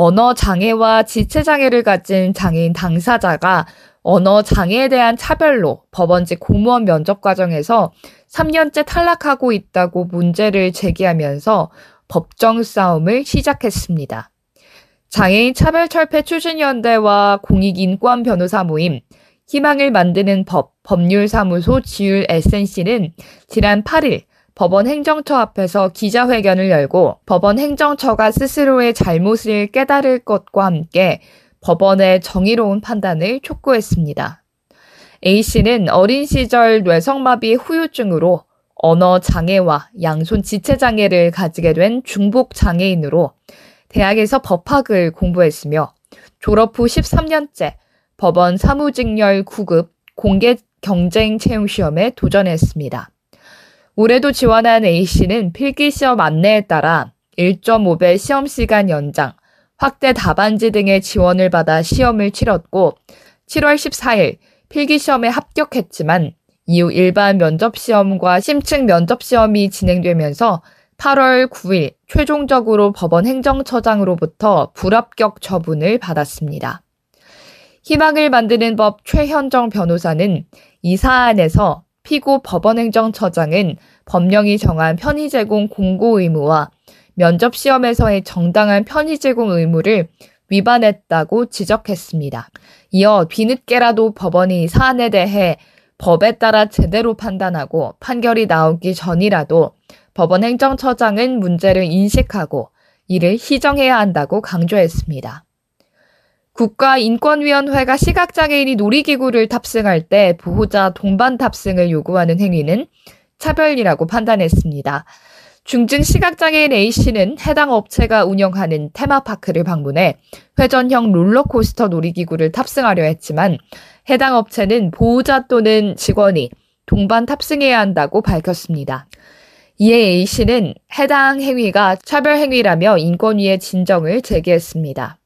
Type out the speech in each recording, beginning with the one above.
언어 장애와 지체 장애를 가진 장애인 당사자가 언어 장애에 대한 차별로 법원직 공무원 면접 과정에서 3년째 탈락하고 있다고 문제를 제기하면서 법정 싸움을 시작했습니다. 장애인 차별 철폐 추진연대와 공익인권 변호사 모임, 희망을 만드는 법, 법률사무소 지율 SNC는 지난 8일 법원 행정처 앞에서 기자회견을 열고 법원 행정처가 스스로의 잘못을 깨달을 것과 함께 법원의 정의로운 판단을 촉구했습니다. A씨는 어린 시절 뇌성마비 후유증으로 언어 장애와 양손 지체 장애를 가지게 된 중복 장애인으로 대학에서 법학을 공부했으며 졸업 후 13년째 법원 사무직렬 9급 공개 경쟁 채용 시험에 도전했습니다. 올해도 지원한 A씨는 필기시험 안내에 따라 1.5배 시험 시간 연장, 확대 답안지 등의 지원을 받아 시험을 치렀고 7월 14일 필기시험에 합격했지만 이후 일반 면접시험과 심층 면접시험이 진행되면서 8월 9일 최종적으로 법원 행정처장으로부터 불합격 처분을 받았습니다. 희망을 만드는 법 최현정 변호사는 이 사안에서 피고 법원행정처장은 법령이 정한 편의 제공 공고 의무와 면접 시험에서의 정당한 편의 제공 의무를 위반했다고 지적했습니다. 이어 뒤늦게라도 법원이 이 사안에 대해 법에 따라 제대로 판단하고 판결이 나오기 전이라도 법원 행정처장은 문제를 인식하고 이를 시정해야 한다고 강조했습니다. 국가인권위원회가 시각장애인이 놀이기구를 탑승할 때 보호자 동반 탑승을 요구하는 행위는 차별이라고 판단했습니다. 중증 시각장애인 A씨는 해당 업체가 운영하는 테마파크를 방문해 회전형 롤러코스터 놀이기구를 탑승하려 했지만 해당 업체는 보호자 또는 직원이 동반 탑승해야 한다고 밝혔습니다. 이에 A씨는 해당 행위가 차별행위라며 인권위에 진정을 제기했습니다.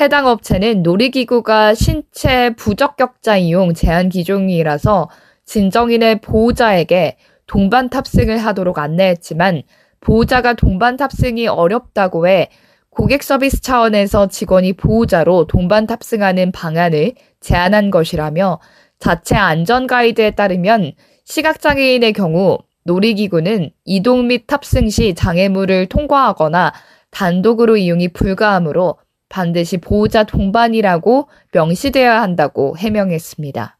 해당 업체는 놀이기구가 신체 부적격자 이용 제한 기종이라서 진정인의 보호자에게 동반 탑승을 하도록 안내했지만 보호자가 동반 탑승이 어렵다고 해 고객 서비스 차원에서 직원이 보호자로 동반 탑승하는 방안을 제안한 것이라며 자체 안전 가이드에 따르면 시각장애인의 경우 놀이기구는 이동 및 탑승 시 장애물을 통과하거나 단독으로 이용이 불가하므로 반드시 보호자 동반이라고 명시되어야 한다고 해명했습니다.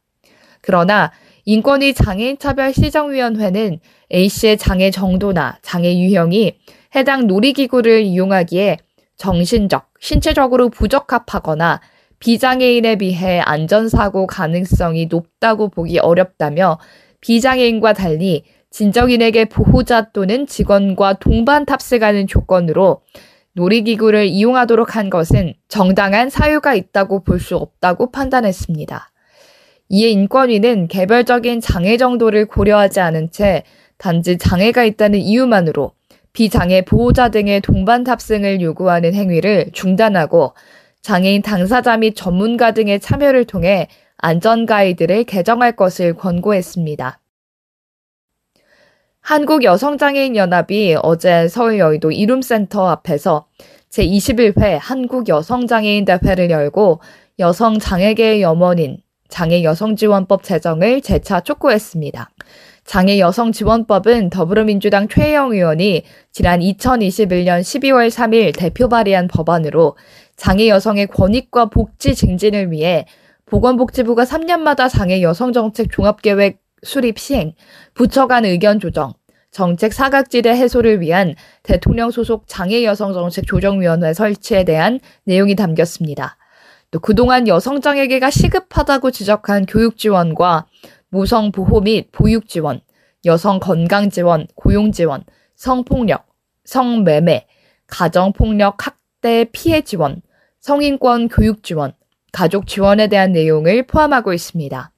그러나 인권위 장애인차별시정위원회는 A씨의 장애 정도나 장애 유형이 해당 놀이기구를 이용하기에 정신적, 신체적으로 부적합하거나 비장애인에 비해 안전사고 가능성이 높다고 보기 어렵다며 비장애인과 달리 진정인에게 보호자 또는 직원과 동반 탑승하는 조건으로 놀이기구를 이용하도록 한 것은 정당한 사유가 있다고 볼 수 없다고 판단했습니다. 이에 인권위는 개별적인 장애 정도를 고려하지 않은 채 단지 장애가 있다는 이유만으로 비장애 보호자 등의 동반 탑승을 요구하는 행위를 중단하고 장애인 당사자 및 전문가 등의 참여를 통해 안전 가이드를 개정할 것을 권고했습니다. 한국여성장애인연합이 어제 서울 여의도 이룸센터 앞에서 제21회 한국여성장애인 대회를 열고 여성장애계의 염원인 장애여성지원법 제정을 재차 촉구했습니다. 장애여성지원법은 더불어민주당 최혜영 의원이 지난 2021년 12월 3일 대표 발의한 법안으로 장애 여성의 권익과 복지 증진을 위해 보건복지부가 3년마다 장애 여성정책 종합계획 수립 시행, 부처 간 의견 조정, 정책 사각지대 해소를 위한 대통령 소속 장애 여성 정책 조정위원회 설치에 대한 내용이 담겼습니다. 또 그동안 여성 장애계가 시급하다고 지적한 교육 지원과 모성 보호 및 보육 지원, 여성 건강 지원, 고용 지원, 성폭력, 성매매, 가정폭력 학대 피해 지원, 성인권 교육 지원, 가족 지원에 대한 내용을 포함하고 있습니다.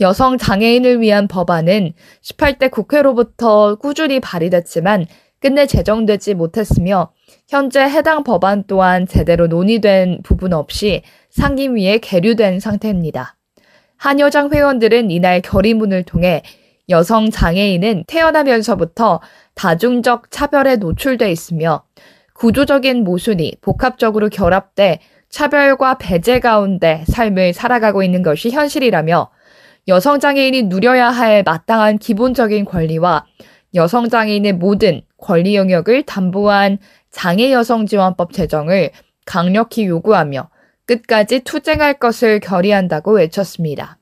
여성 장애인을 위한 법안은 18대 국회로부터 꾸준히 발의됐지만 끝내 제정되지 못했으며 현재 해당 법안 또한 제대로 논의된 부분 없이 상임위에 계류된 상태입니다. 한여장 회원들은 이날 결의문을 통해 여성 장애인은 태어나면서부터 다중적 차별에 노출돼 있으며 구조적인 모순이 복합적으로 결합돼 차별과 배제 가운데 삶을 살아가고 있는 것이 현실이라며 여성 장애인이 누려야 할 마땅한 기본적인 권리와 여성 장애인의 모든 권리 영역을 담보한 장애 여성 지원법 제정을 강력히 요구하며 끝까지 투쟁할 것을 결의한다고 외쳤습니다.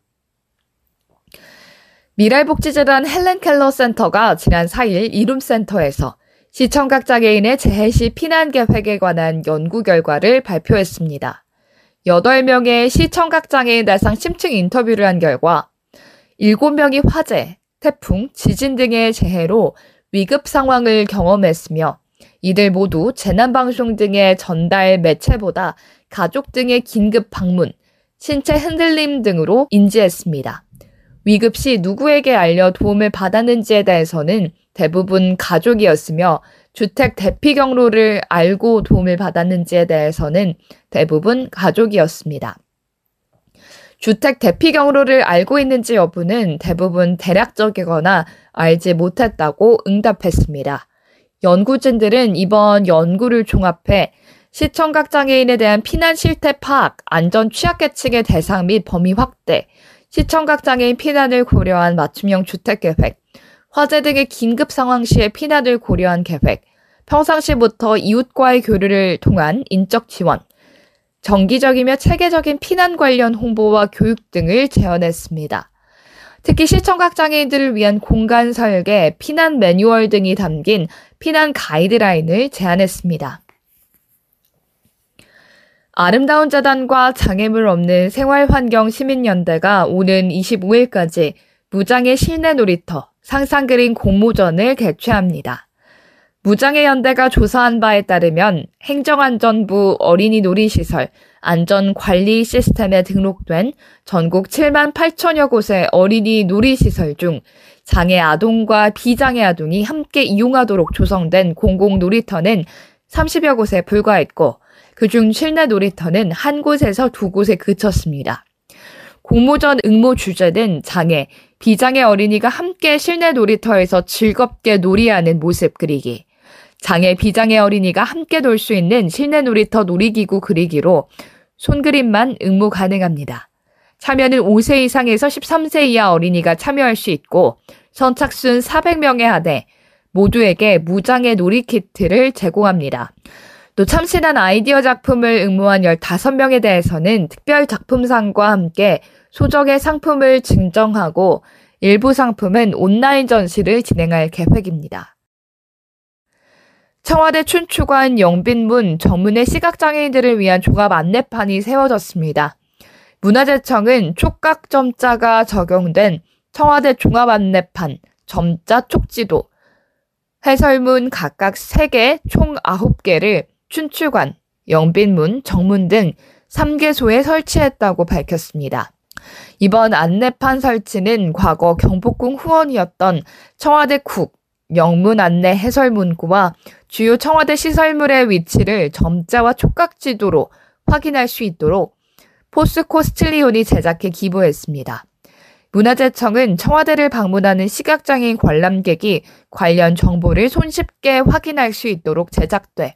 미랄복지재단 헬렌 켈러 센터가 지난 4일 이룸 센터에서 시청각 장애인의 재해 시 피난 계획에 관한 연구 결과를 발표했습니다. 8명의 시청각 장애인 대상 심층 인터뷰를 한 결과 7명이 화재, 태풍, 지진 등의 재해로 위급 상황을 경험했으며 이들 모두 재난방송 등의 전달 매체보다 가족 등의 긴급 방문, 신체 흔들림 등으로 인지했습니다. 위급 시 누구에게 알려 도움을 받았는지에 대해서는 대부분 가족이었으며 주택 대피 경로를 알고 도움을 받았는지에 대해서는 대부분 가족이었습니다. 주택 대피 경로를 알고 있는지 여부는 대부분 대략적이거나 알지 못했다고 응답했습니다. 연구진들은 이번 연구를 종합해 시청각 장애인에 대한 피난 실태 파악, 안전 취약계층의 대상 및 범위 확대, 시청각 장애인 피난을 고려한 맞춤형 주택 계획, 화재 등의 긴급 상황 시의 피난을 고려한 계획, 평상시부터 이웃과의 교류를 통한 인적 지원, 정기적이며 체계적인 피난 관련 홍보와 교육 등을 제안했습니다. 특히 시청각 장애인들을 위한 공간 설계, 피난 매뉴얼 등이 담긴 피난 가이드라인을 제안했습니다. 아름다운 재단과 장애물 없는 생활환경 시민연대가 오는 25일까지 무장의 실내 놀이터 상상그린 공모전을 개최합니다. 무장의 연대가 조사한 바에 따르면 행정안전부 어린이 놀이시설 안전관리 시스템에 등록된 전국 7만 8천여 곳의 어린이 놀이시설 중 장애 아동과 비장애 아동이 함께 이용하도록 조성된 공공 놀이터는 30여 곳에 불과했고 그중 실내 놀이터는 한 곳에서 두 곳에 그쳤습니다. 공모전 응모 주제는 장애, 비장애 어린이가 함께 실내 놀이터에서 즐겁게 놀이하는 모습 그리기. 장애, 비장애 어린이가 함께 놀 수 있는 실내 놀이터 놀이기구 그리기로 손그림만 응모 가능합니다. 참여는 5세 이상에서 13세 이하 어린이가 참여할 수 있고 선착순 400명에 한해 모두에게 무장애 놀이키트를 제공합니다. 또 참신한 아이디어 작품을 응모한 15명에 대해서는 특별 작품상과 함께 소정의 상품을 증정하고 일부 상품은 온라인 전시를 진행할 계획입니다. 청와대 춘추관 영빈문 정문의 시각장애인들을 위한 종합 안내판이 세워졌습니다. 문화재청은 촉각 점자가 적용된 청와대 종합 안내판, 점자 촉지도, 해설문 각각 3개, 총 9개를 춘추관, 영빈문, 정문 등 3개소에 설치했다고 밝혔습니다. 이번 안내판 설치는 과거 경복궁 후원이었던 청와대 국, 영문 안내 해설 문구와 주요 청와대 시설물의 위치를 점자와 촉각 지도로 확인할 수 있도록 포스코 스틸리온이 제작해 기부했습니다. 문화재청은 청와대를 방문하는 시각장애인 관람객이 관련 정보를 손쉽게 확인할 수 있도록 제작돼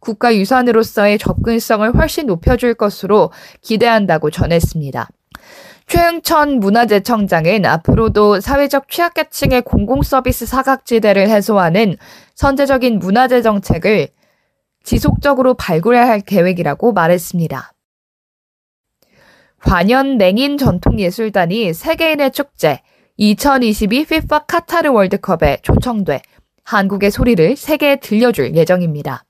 국가유산으로서의 접근성을 훨씬 높여줄 것으로 기대한다고 전했습니다. 최흥천 문화재청장은 앞으로도 사회적 취약계층의 공공서비스 사각지대를 해소하는 선제적인 문화재 정책을 지속적으로 발굴해야 할 계획이라고 말했습니다. 관현 냉인 전통예술단이 세계인의 축제 2022 FIFA 카타르 월드컵에 초청돼 한국의 소리를 세계에 들려줄 예정입니다.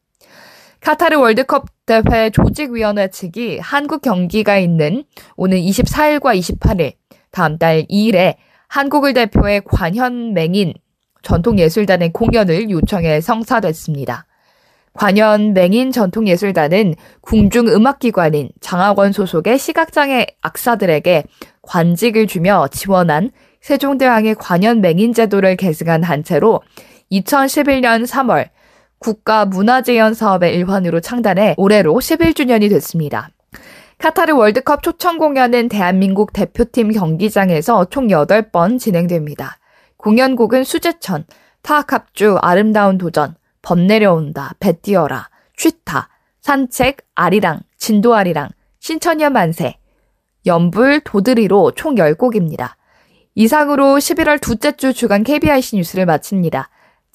카타르 월드컵 대회 조직위원회 측이 한국 경기가 있는 오는 24일과 28일 다음 달 2일에 한국을 대표해 관현 맹인 전통예술단의 공연을 요청해 성사됐습니다. 관현 맹인 전통예술단은 궁중음악기관인 장학원 소속의 시각장애 악사들에게 관직을 주며 지원한 세종대왕의 관현 맹인 제도를 계승한 단체로 2011년 3월 국가 문화재현 사업의 일환으로 창단해 올해로 11주년이 됐습니다. 카타르 월드컵 초청 공연은 대한민국 대표팀 경기장에서 총 8번 진행됩니다. 공연곡은 수제천, 타악합주, 아름다운 도전, 범 내려온다, 배 뛰어라, 취타, 산책, 아리랑, 진도아리랑, 신천년 만세, 연불, 도드리로 총 10곡입니다. 이상으로 11월 둘째 주 주간 KBIC 뉴스를 마칩니다.